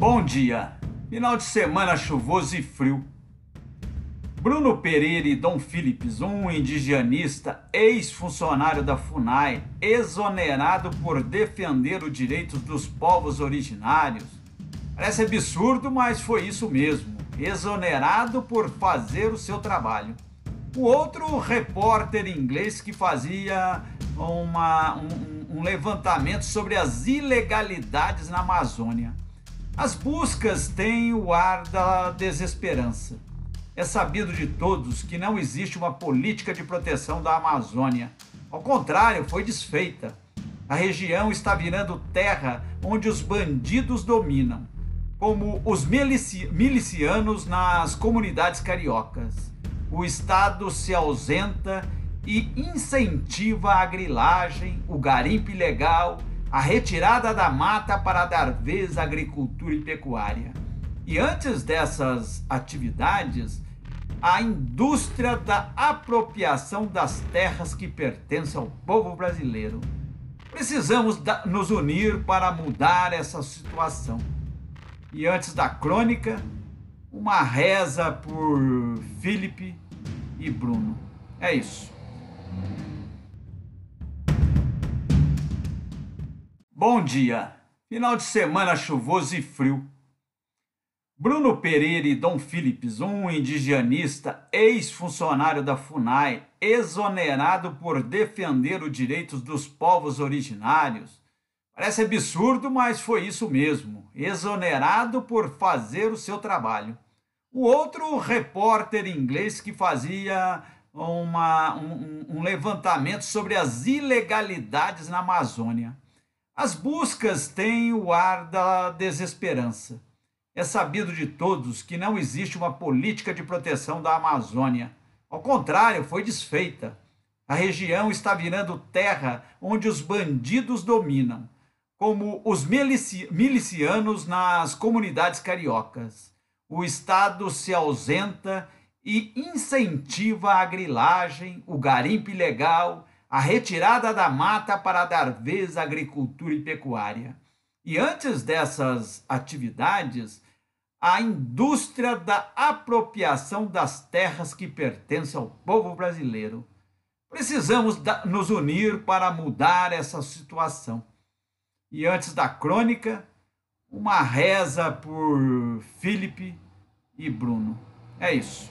Bom dia. Final de semana chuvoso e frio. Bruno Pereira e Dom Philips, um indigenista, ex-funcionário da FUNAI, exonerado por defender os direitos dos povos originários. Parece absurdo, mas foi isso mesmo. Exonerado por fazer o seu trabalho. O outro repórter inglês que fazia uma, um, um levantamento sobre as ilegalidades na Amazônia. As buscas têm o ar da desesperança. É sabido de todos que não existe uma política de proteção da Amazônia. Ao contrário, foi desfeita. A região está virando terra onde os bandidos dominam, como os milici milicianos nas comunidades cariocas. O Estado se ausenta e incentiva a grilagem, o garimpo ilegal, a retirada da mata para dar vez à agricultura e pecuária. E antes dessas atividades, a indústria da apropriação das terras que pertencem ao povo brasileiro. Precisamos nos unir para mudar essa situação. E antes da crônica, uma reza por Felipe e Bruno. É isso. Bom dia. Final de semana chuvoso e frio. Bruno Pereira e Dom Philips, um indigenista, ex-funcionário da FUNAI, exonerado por defender os direitos dos povos originários. Parece absurdo, mas foi isso mesmo. Exonerado por fazer o seu trabalho. O outro repórter inglês que fazia uma, um, um levantamento sobre as ilegalidades na Amazônia. As buscas têm o ar da desesperança. É sabido de todos que não existe uma política de proteção da Amazônia. Ao contrário, foi desfeita. A região está virando terra onde os bandidos dominam, como os milici milicianos nas comunidades cariocas. O Estado se ausenta e incentiva a grilagem, o garimpo ilegal, a retirada da mata para dar vez à agricultura e pecuária. E antes dessas atividades, a indústria da apropriação das terras que pertencem ao povo brasileiro. Precisamos nos unir para mudar essa situação. E antes da crônica, uma reza por Felipe e Bruno. É isso.